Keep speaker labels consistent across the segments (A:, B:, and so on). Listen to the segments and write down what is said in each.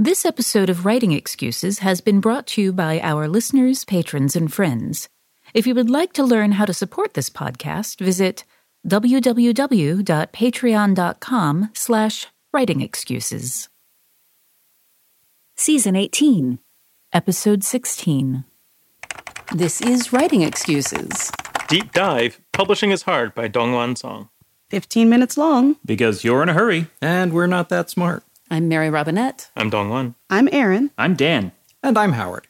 A: This episode of Writing Excuses has been brought to you by our listeners, patrons, and friends. If you would like to learn how to support this podcast, visit www.patreon.com slash writingexcuses. Season 18, Episode 16. This is Writing Excuses.
B: Deep Dive Publishing is Hard by DongWon Song.
C: 15 minutes long.
D: Because you're in a hurry, and we're not that smart.
A: I'm Mary Robinette.
B: I'm DongWon.
C: I'm Erin.
D: I'm Dan.
E: And I'm Howard.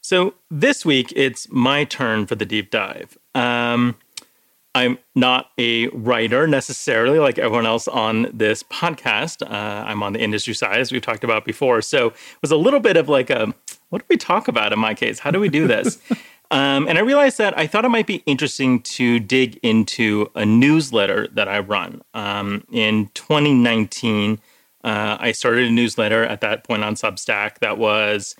B: So this week it's my turn for the deep dive. Um, I'm not a writer necessarily like everyone else on this podcast. Uh, I'm on the industry side, as we've talked about before. So it was a little bit of like a what do we talk about in my case? How do we do this? um, and I realized that I thought it might be interesting to dig into a newsletter that I run. Um, in 2019, uh, I started a newsletter at that point on Substack that was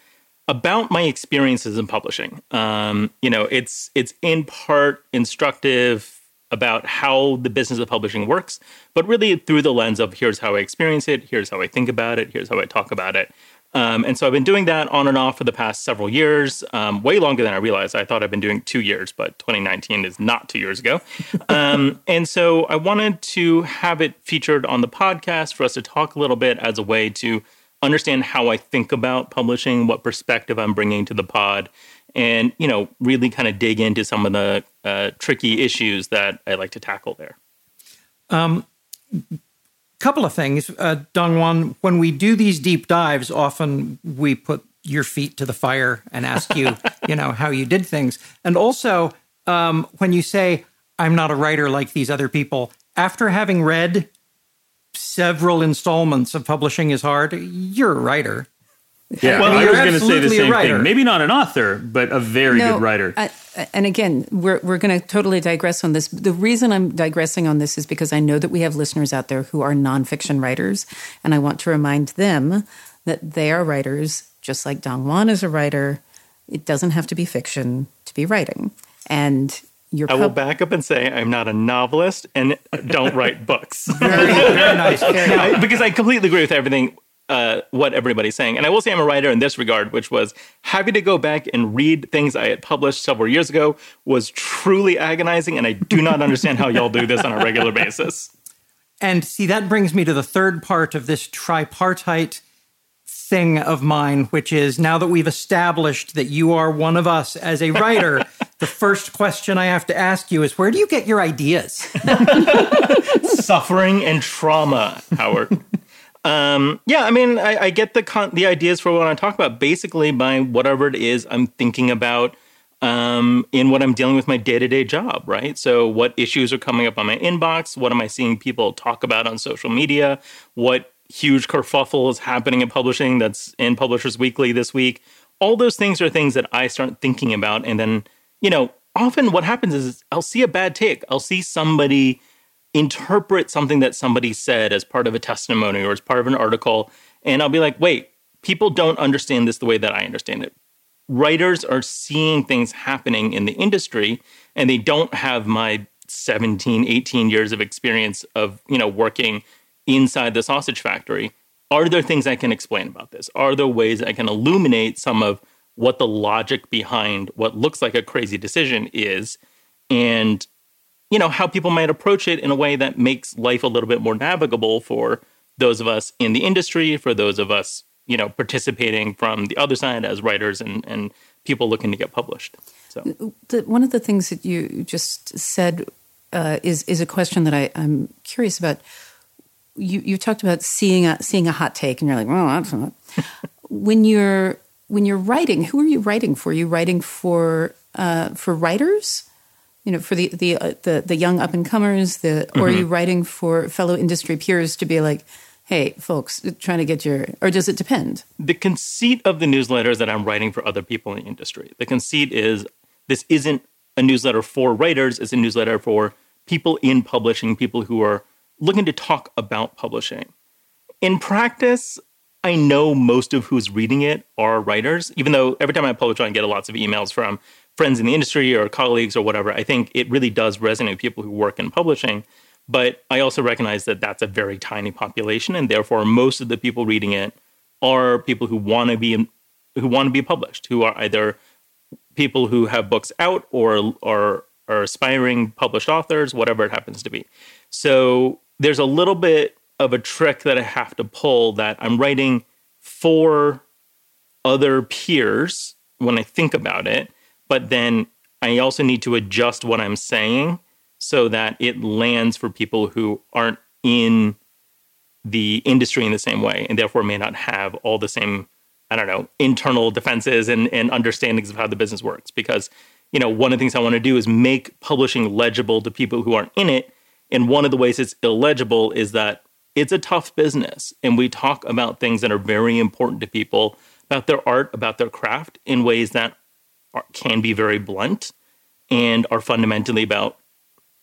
B: about my experiences in publishing. Um, you know, it's it's in part instructive about how the business of publishing works, but really through the lens of here's how I experience it, here's how I think about it, here's how I talk about it. Um, and so I've been doing that on and off for the past several years, um, way longer than I realized. I thought I've been doing two years, but 2019 is not two years ago. Um, and so I wanted to have it featured on the podcast for us to talk a little bit as a way to understand how I think about publishing, what perspective I'm bringing to the pod, and you know, really kind of dig into some of the uh, tricky issues that I like to tackle there.
E: Couple of things, uh. When we do these deep dives, often we put your feet to the fire and ask you, you know, how you did things, and also um, when you say, "I'm not a writer like these other people," after having read several installments of Publishing is Hard, you're a writer.
D: Yeah,
E: Well,
D: I was going to say the same thing. Maybe not an author, but a very good writer.
F: I, and again, we're we're going to totally digress on this. The reason I'm digressing on this is because I know that we have listeners out there who are nonfiction writers, and I want to remind them that they are writers, just like DongWon is a writer. It doesn't have to be fiction to be writing, and your
B: I will back up and say I'm not a novelist and don't write books.
E: Very, very nice.
B: I- because I completely agree with everything uh, what everybody's saying. And I will say I'm a writer in this regard, which was happy to go back and read things I had published several years ago was truly agonizing, and I do not understand how y'all do this on a regular basis.
E: And see, that brings me to the third part of this tripartite thing of mine, which is now that we've established that you are one of us as a writer, the first question I have to ask you is where do you get your ideas?
B: Suffering and trauma, Howard. Um, yeah, I mean, I, I get the con- the ideas for what I talk about basically by whatever it is I'm thinking about um, in what I'm dealing with my day to day job, right? So, what issues are coming up on my inbox? What am I seeing people talk about on social media? What huge kerfuffle is happening in publishing that's in Publishers Weekly this week? All those things are things that I start thinking about. And then, you know, often what happens is I'll see a bad take, I'll see somebody interpret something that somebody said as part of a testimony or as part of an article. And I'll be like, wait, people don't understand this the way that I understand it. Writers are seeing things happening in the industry and they don't have my 17, 18 years of experience of, you know, working inside the sausage factory. Are there things I can explain about this? Are there ways I can illuminate some of what the logic behind what looks like a crazy decision is? And you know how people might approach it in a way that makes life a little bit more navigable for those of us in the industry for those of us you know participating from the other side as writers and and people looking to get published so
F: the, one of the things that you just said uh, is is a question that I, I'm curious about. You you talked about seeing a seeing a hot take, and you're like, well, that's not. when you're when you're writing, who are you writing for? Are you writing for uh, for writers? You know, for the the uh, the, the young up and comers, the or are you writing for fellow industry peers to be like, hey, folks, trying to get your, or does it depend?
B: the conceit of the newsletter is that I'm writing for other people in the industry. The conceit is this isn't a newsletter for writers, it's a newsletter for people in publishing, people who are looking to talk about publishing. In practice, I know most of who's reading it are writers, even though every time I publish, I get lots of emails from friends in the industry or colleagues or whatever. I think it really does resonate with people who work in publishing. But I also recognize that that's a very tiny population, and therefore, most of the people reading it are people who want to be who want to be published, who are either people who have books out or or are aspiring published authors, whatever it happens to be. So there's a little bit of a trick that I have to pull that I'm writing for other peers when I think about it, but then I also need to adjust what I'm saying so that it lands for people who aren't in the industry in the same way and therefore may not have all the same I don't know, internal defenses and, and understandings of how the business works. Because, you know, one of the things I want to do is make publishing legible to people who aren't in it. And one of the ways it's illegible is that it's a tough business. And we talk about things that are very important to people, about their art, about their craft, in ways that are, can be very blunt and are fundamentally about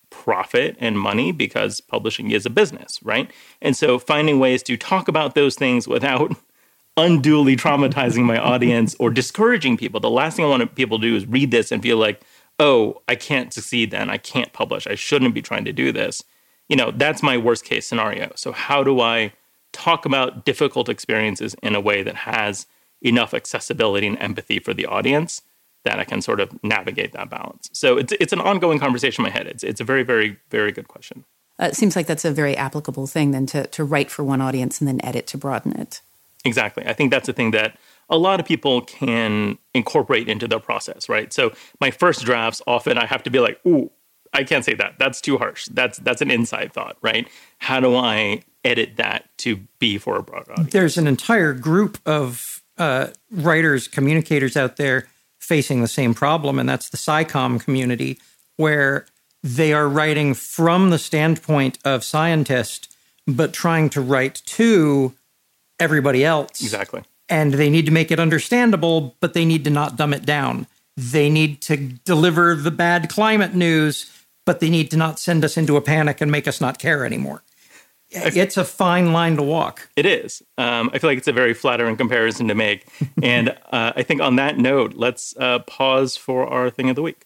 B: profit and money because publishing is a business, right? And so finding ways to talk about those things without unduly traumatizing my audience or discouraging people. The last thing I want people to do is read this and feel like, oh, I can't succeed then. I can't publish. I shouldn't be trying to do this. You know, that's my worst case scenario. So, how do I talk about difficult experiences in a way that has enough accessibility and empathy for the audience that I can sort of navigate that balance? So, it's, it's an ongoing conversation in my head. It's, it's a very, very, very good question.
F: Uh, it seems like that's a very applicable thing then to, to write for one audience and then edit to broaden it.
B: Exactly. I think that's the thing that a lot of people can incorporate into their process, right? So my first drafts often I have to be like, "Ooh, I can't say that. That's too harsh. That's that's an inside thought, right? How do I edit that to be for a broad audience?"
E: There's an entire group of uh, writers, communicators out there facing the same problem, and that's the SciComm community, where they are writing from the standpoint of scientist, but trying to write to everybody else.
B: Exactly.
E: And they need to make it understandable, but they need to not dumb it down. They need to deliver the bad climate news, but they need to not send us into a panic and make us not care anymore. It's a fine line to walk.
B: It is. Um, I feel like it's a very flattering comparison to make. and uh, I think on that note, let's uh, pause for our thing of the week.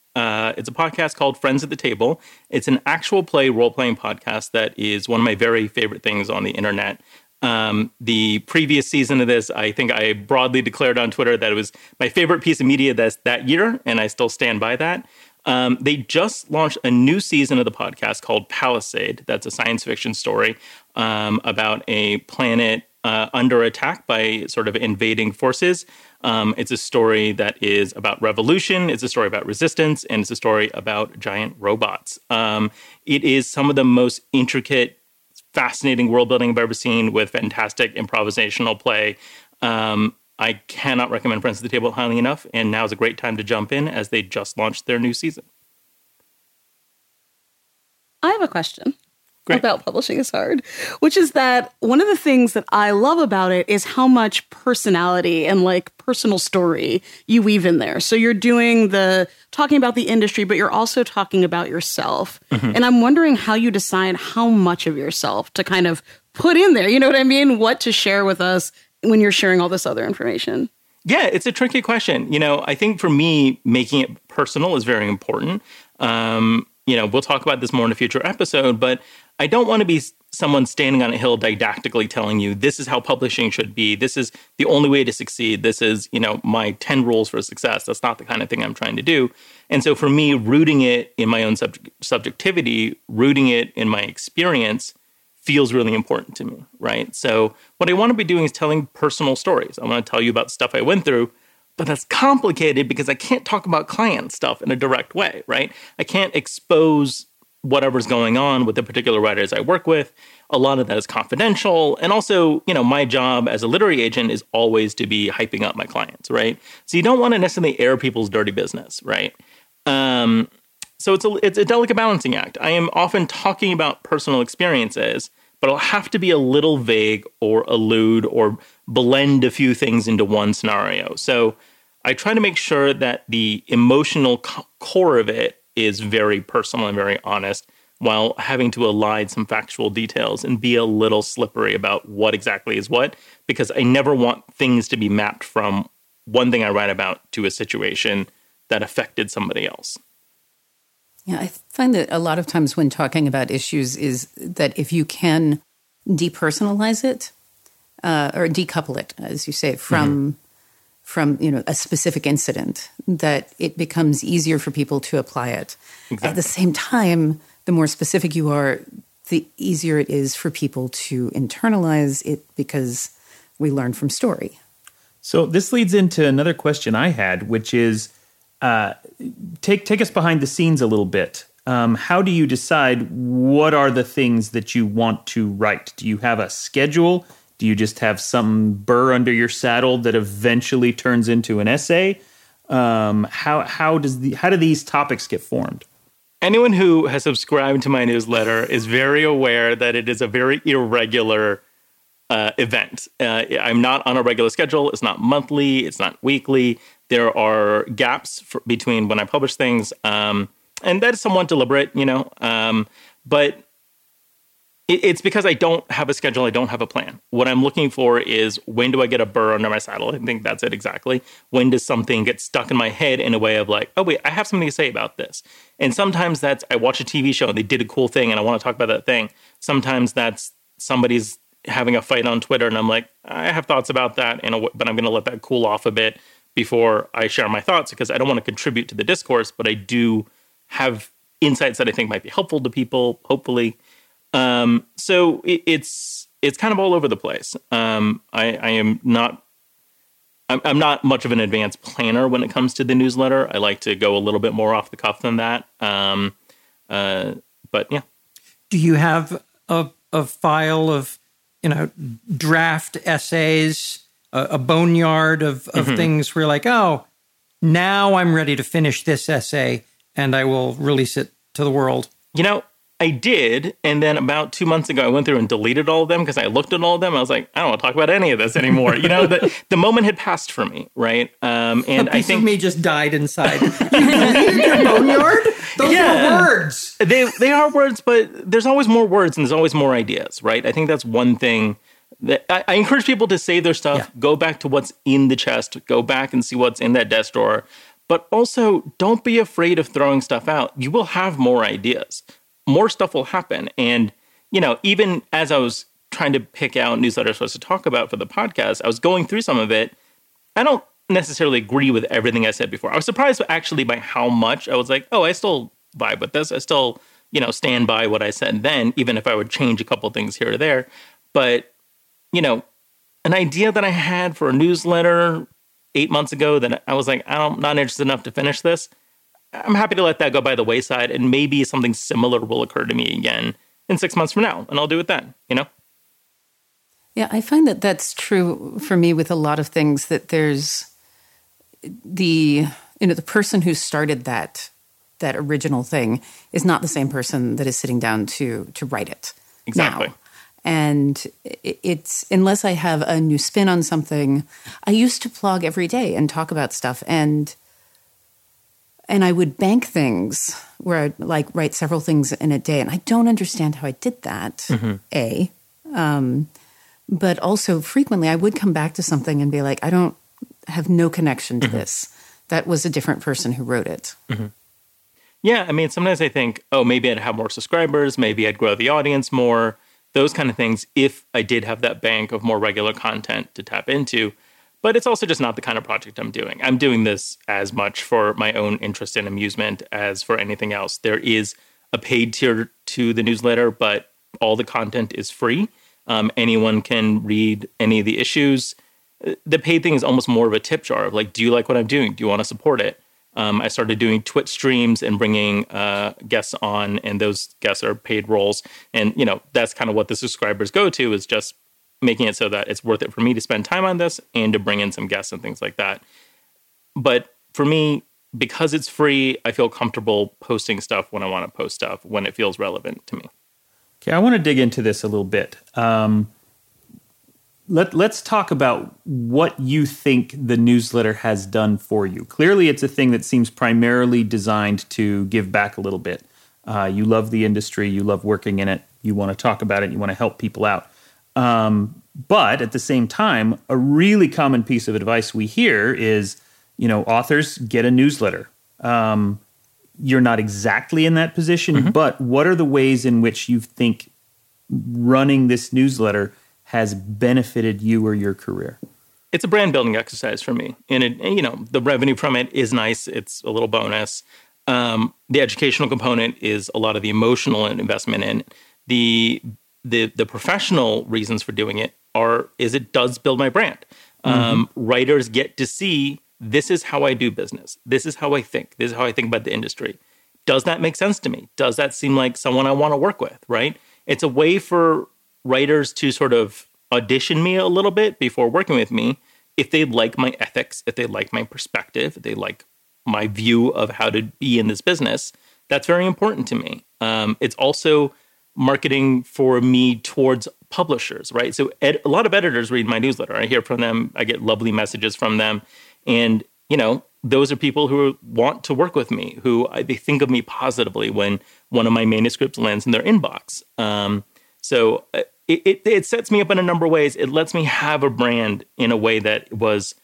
B: Uh, it's a podcast called Friends at the Table. It's an actual play role playing podcast that is one of my very favorite things on the internet. Um, the previous season of this, I think I broadly declared on Twitter that it was my favorite piece of media that's that year, and I still stand by that. Um, they just launched a new season of the podcast called Palisade. That's a science fiction story um, about a planet uh, under attack by sort of invading forces. Um, it's a story that is about revolution, it's a story about resistance, and it's a story about giant robots. Um, it is some of the most intricate, fascinating world building I've ever seen with fantastic improvisational play. Um, I cannot recommend Friends at the Table highly enough, and now is a great time to jump in as they just launched their new season.
C: I have a question. About publishing is hard, which is that one of the things that I love about it is how much personality and like personal story you weave in there. So you're doing the talking about the industry, but you're also talking about yourself. Mm-hmm. And I'm wondering how you decide how much of yourself to kind of put in there. You know what I mean? What to share with us when you're sharing all this other information.
B: Yeah, it's a tricky question. You know, I think for me, making it personal is very important. Um, you know, we'll talk about this more in a future episode, but I don't want to be someone standing on a hill didactically telling you this is how publishing should be. This is the only way to succeed. This is, you know, my 10 rules for success. That's not the kind of thing I'm trying to do. And so for me, rooting it in my own subject, subjectivity, rooting it in my experience feels really important to me, right? So what I want to be doing is telling personal stories. I want to tell you about stuff I went through, but that's complicated because I can't talk about client stuff in a direct way, right? I can't expose whatever's going on with the particular writers I work with. A lot of that is confidential. And also, you know, my job as a literary agent is always to be hyping up my clients, right? So you don't want to necessarily air people's dirty business, right? Um, so it's a it's a delicate balancing act. I am often talking about personal experiences, but I'll have to be a little vague or elude or blend a few things into one scenario. So I try to make sure that the emotional co- core of it is very personal and very honest while having to elide some factual details and be a little slippery about what exactly is what, because I never want things to be mapped from one thing I write about to a situation that affected somebody else.
F: Yeah, I find that a lot of times when talking about issues is that if you can depersonalize it uh, or decouple it, as you say, from mm-hmm. from you know a specific incident that it becomes easier for people to apply it. Exactly. at the same time the more specific you are the easier it is for people to internalize it because we learn from story.
D: So this leads into another question i had which is uh, take take us behind the scenes a little bit um, how do you decide what are the things that you want to write do you have a schedule do you just have some burr under your saddle that eventually turns into an essay? Um, how how does the how do these topics get formed?
B: Anyone who has subscribed to my newsletter is very aware that it is a very irregular uh, event. Uh, I'm not on a regular schedule. It's not monthly. It's not weekly. There are gaps for, between when I publish things, um, and that is somewhat deliberate, you know. Um, but it's because I don't have a schedule. I don't have a plan. What I'm looking for is when do I get a burr under my saddle? I think that's it exactly. When does something get stuck in my head in a way of like, oh, wait, I have something to say about this? And sometimes that's I watch a TV show and they did a cool thing and I want to talk about that thing. Sometimes that's somebody's having a fight on Twitter and I'm like, I have thoughts about that, but I'm going to let that cool off a bit before I share my thoughts because I don't want to contribute to the discourse, but I do have insights that I think might be helpful to people, hopefully. Um, so it, it's it's kind of all over the place. Um, I, I am not I'm, I'm not much of an advanced planner when it comes to the newsletter. I like to go a little bit more off the cuff than that. Um, uh, but yeah.
E: Do you have a a file of you know draft essays, a, a boneyard of of mm-hmm. things where you're like, oh, now I'm ready to finish this essay and I will release it to the world?
B: You know, I did, and then about two months ago, I went through and deleted all of them because I looked at all of them. I was like, I don't want to talk about any of this anymore. you know, the the moment had passed for me, right? Um, and
E: I
B: think
E: me just died inside. you your boneyard. Those yeah. are words.
B: They they are words, but there's always more words and there's always more ideas, right? I think that's one thing I, I encourage people to save their stuff. Yeah. Go back to what's in the chest. Go back and see what's in that desk drawer. But also, don't be afraid of throwing stuff out. You will have more ideas more stuff will happen. And, you know, even as I was trying to pick out newsletters for us to talk about for the podcast, I was going through some of it. I don't necessarily agree with everything I said before. I was surprised actually by how much I was like, oh, I still vibe with this. I still, you know, stand by what I said then, even if I would change a couple things here or there. But, you know, an idea that I had for a newsletter eight months ago that I was like, I'm not interested enough to finish this. I'm happy to let that go by the wayside, and maybe something similar will occur to me again in six months from now, and I'll do it then. You know.
F: Yeah, I find that that's true for me with a lot of things. That there's the you know the person who started that that original thing is not the same person that is sitting down to to write it.
B: Exactly.
F: Now. And it's unless I have a new spin on something, I used to blog every day and talk about stuff and and I would bank things where I'd like write several things in a day. And I don't understand how I did that.
B: Mm-hmm.
F: A, um, but also frequently I would come back to something and be like, I don't have no connection to this. That was a different person who wrote it.
B: Yeah, I mean, sometimes I think, oh, maybe I'd have more subscribers, maybe I'd grow the audience more, those kind of things, if I did have that bank of more regular content to tap into. But it's also just not the kind of project I'm doing. I'm doing this as much for my own interest and amusement as for anything else. There is a paid tier to the newsletter, but all the content is free. Um, anyone can read any of the issues. Uh, The paid thing is almost more of a tip jar of like, do you like what I'm doing? Do you want to support it? Um, I started doing Twitch streams and bringing uh, guests on, and those guests are paid roles. And you know that's kind of what the subscribers go to is just making it so that it's worth it for me to spend time on this and to bring in some guests and things like that. But for me, because it's free, I feel comfortable posting stuff when I want to post stuff when it feels relevant to me.
D: Okay, I want to dig into this a little bit. Um, let Let's talk about what you think the newsletter has done for you. Clearly, it's a thing that seems primarily designed to give back a little bit. Uh, you love the industry, you love working in it, you want to talk about it, you want to help people out. Um, but at the same time, a really common piece of advice we hear is, you know, authors get a newsletter. Um, you're not exactly in that position, but what are the ways in which you think running this newsletter has benefited you or your career?
B: it's a brand building exercise for me. And it, you know, the revenue from it is nice. It's a little bonus. Um, the educational component is a lot of the emotional investment in it. the the the professional reasons for doing it are is it does build my brand. Um, writers get to see this is how I do business. This is how I think. This is how I think about the industry. Does that make sense to me? Does that seem like someone I want to work with? Right? It's a way for writers to sort of audition me a little bit before working with me if they like my ethics, if they like my perspective, if they like my view of how to be in this business. That's very important to me. Um, it's also marketing for me towards publishers, right? So ed- a lot of editors read my newsletter. I hear from them. I get lovely messages from them, and you know, those are people who want to work with me, who I, they think of me positively when one of my manuscripts lands in their inbox. Um, so uh, it, it, it sets me up in a number of ways. It lets me have a brand in a way that was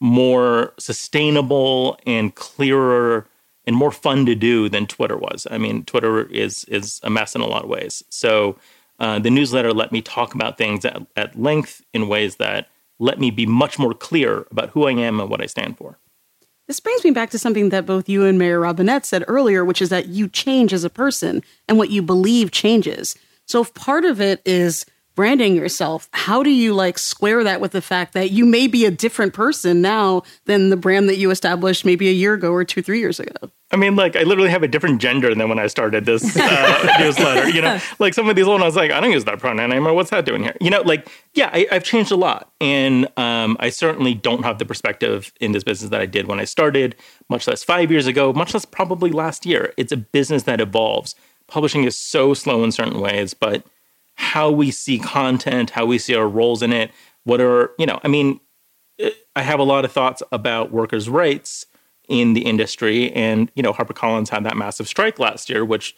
B: more sustainable and clearer and more fun to do than Twitter was. I mean, Twitter is is a mess in a lot of ways. So uh, the newsletter let me talk about things at, at length in ways that let me be much more clear about who I am and what I stand for.
C: This brings me back to something that both you and Mary Robinette said earlier, which is that you change as a person and what you believe changes. So if part of it is branding yourself, how do you like square that with the fact that you may be a different person now than the brand that you established maybe a year ago or two, three years ago?
B: I mean, like, I literally have a different gender than when I started this uh, newsletter. You know, like some of these old ones, like, I don't use that pronoun anymore. What's that doing here? You know, like, yeah, I, I've changed a lot. And um, I certainly don't have the perspective in this business that I did when I started, much less five years ago, much less probably last year. It's a business that evolves. Publishing is so slow in certain ways, but how we see content, how we see our roles in it, what are, you know, I mean, I have a lot of thoughts about workers' rights in the industry. And, you know, HarperCollins had that massive strike last year, which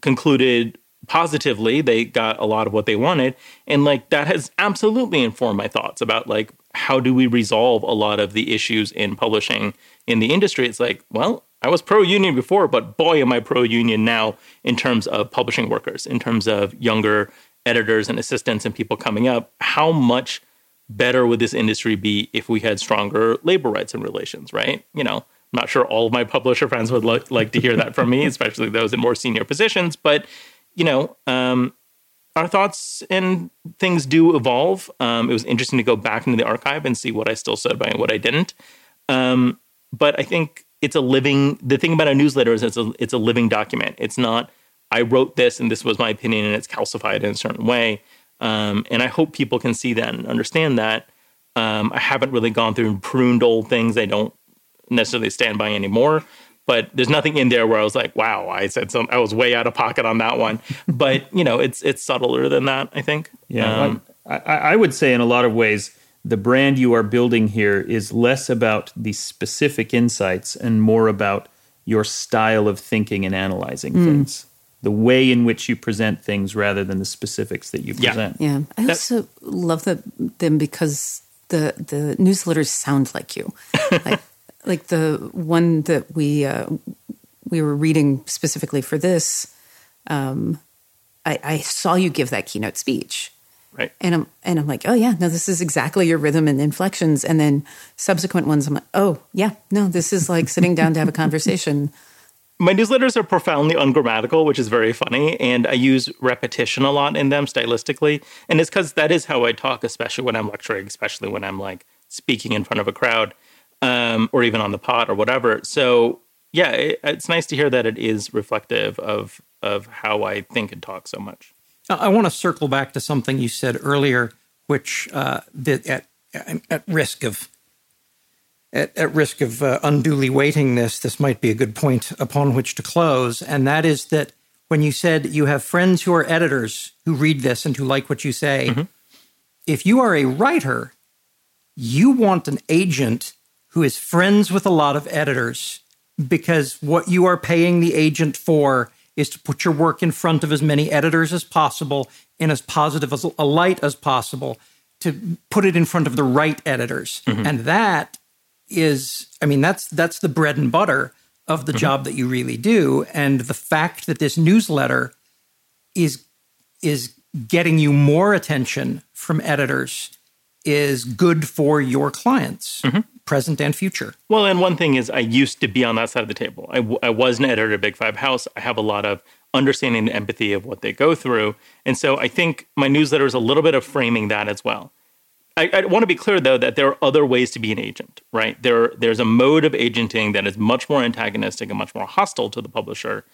B: concluded positively. They got a lot of what they wanted. And like that has absolutely informed my thoughts about like how do we resolve a lot of the issues in publishing in the industry. It's like, well, I was pro union before, but boy, am I pro union now in terms of publishing workers, in terms of younger editors and assistants and people coming up. How much better would this industry be if we had stronger labor rights and relations, right? You know, I'm not sure all of my publisher friends would like, like to hear that from me, especially those in more senior positions. But, you know, um, our thoughts and things do evolve. Um, it was interesting to go back into the archive and see what I still stood by and what I didn't. Um, but I think it's a living. The thing about a newsletter is it's a it's a living document. It's not I wrote this and this was my opinion and it's calcified in a certain way. Um, and I hope people can see that and understand that. Um, I haven't really gone through and pruned old things I don't necessarily stand by anymore. but there's nothing in there where I was like, wow, I said some, I was way out of pocket on that one. but you know, it's it's subtler than that. I think.
D: Yeah,
B: Um,
D: I, I would say in a lot of ways, the brand you are building here is less about the specific insights and more about your style of thinking and analyzing things. The way in which you present things rather than the specifics that you present.
F: Yeah, I also love the, them because the the newsletters sound like you, like, like the one that we uh, we were reading specifically for this. Um, I, I saw you give that keynote speech,
B: right.
F: and I'm and I'm like, oh yeah, no, this is exactly your rhythm and inflections. And then subsequent ones, I'm like, oh yeah, no, this is like sitting down to have a conversation.
B: My newsletters are profoundly ungrammatical, which is very funny, and I use repetition a lot in them stylistically. And it's because that is how I talk, especially when I'm lecturing, especially when I'm like speaking in front of a crowd, um, or even on the pod or whatever. So yeah, it, it's nice to hear that it is reflective of of how I think and talk so much.
E: I want to circle back to something you said earlier, which uh, that at at risk of at, at risk of uh, unduly weighting this, this might be a good point upon which to close, and that is that when you said you have friends who are editors who read this and who like what you say, if you are a writer, you want an agent who is friends with a lot of editors because what you are paying the agent for is to put your work in front of as many editors as possible in as positive as a light as possible to put it in front of the right editors. Mm-hmm. And that is i mean that's that's the bread and butter of the mm-hmm. job that you really do. And the fact that this newsletter is is getting you more attention from editors is good for your clients mm-hmm. present and future
B: Well, and one thing is, I used to be on that side of the table. I, w- I was an editor at Big Five House. I have a lot of understanding and empathy of what they go through. And so I think my newsletter is a little bit of framing that as well. I, I want to be clear, though, that there are other ways to be an agent, right? There, there's a mode of agenting that is much more antagonistic and much more hostile to the publisher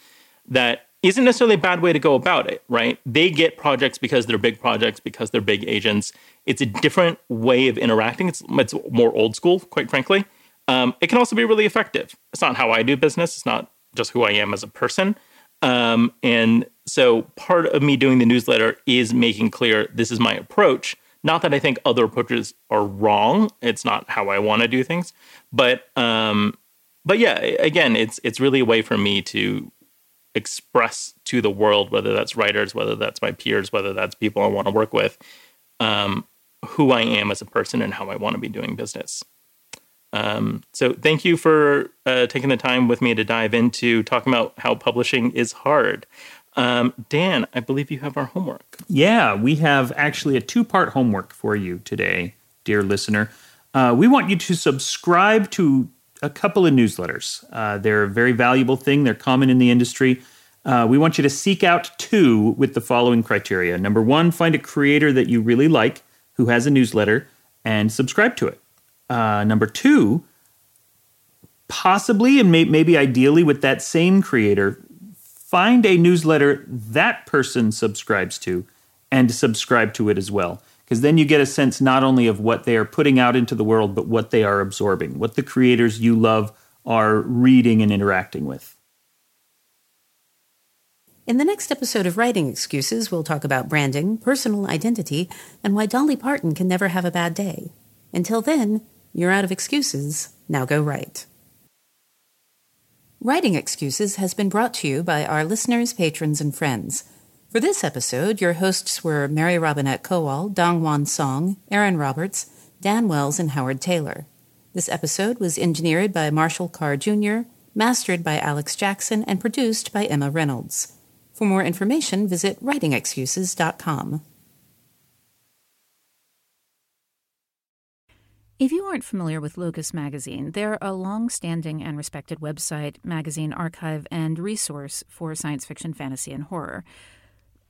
B: that isn't necessarily a bad way to go about it, right? They get projects because they're big projects, because they're big agents. It's a different way of interacting. It's, it's more old school, quite frankly. Um, it can also be really effective. It's not how I do business. It's not just who I am as a person. Um, and so part of me doing the newsletter is making clear this is my approach. Not that I think other approaches are wrong. It's not how I want to do things. But um, but yeah, again, it's it's really a way for me to express to the world, whether that's writers, whether that's my peers, whether that's people I want to work with, um, who I am as a person and how I want to be doing business. Um, so thank you for uh, taking the time with me to dive into talking about how publishing is hard. Um, Dan, I believe you have our homework.
D: Yeah, we have actually a two part homework for you today, dear listener. Uh, we want you to subscribe to a couple of newsletters. Uh, they're a very valuable thing, they're common in the industry. Uh, we want you to seek out two with the following criteria. Number one, find a creator that you really like who has a newsletter and subscribe to it. Uh, number two, possibly and may- maybe ideally with that same creator, find a newsletter that person subscribes to and subscribe to it as well. Because then you get a sense not only of what they are putting out into the world, but what they are absorbing, what the creators you love are reading and interacting with.
F: In the next episode of Writing Excuses, we'll talk about branding, personal identity, and why Dolly Parton can never have a bad day. Until then, you're out of excuses. Now go write. Writing Excuses has been brought to you by our listeners, patrons, and friends. For this episode, your hosts were Mary Robinette Kowal, DongWon Song, Erin Roberts, Dan Wells, and Howard Tayler. This episode was engineered by Marshall Carr Jr., mastered by Alex Jackson, and produced by Emma Reynolds. For more information, visit writingexcuses.com.
A: If you aren't familiar with Locus Magazine, they're a long standing and respected website, magazine archive, and resource for science fiction, fantasy, and horror.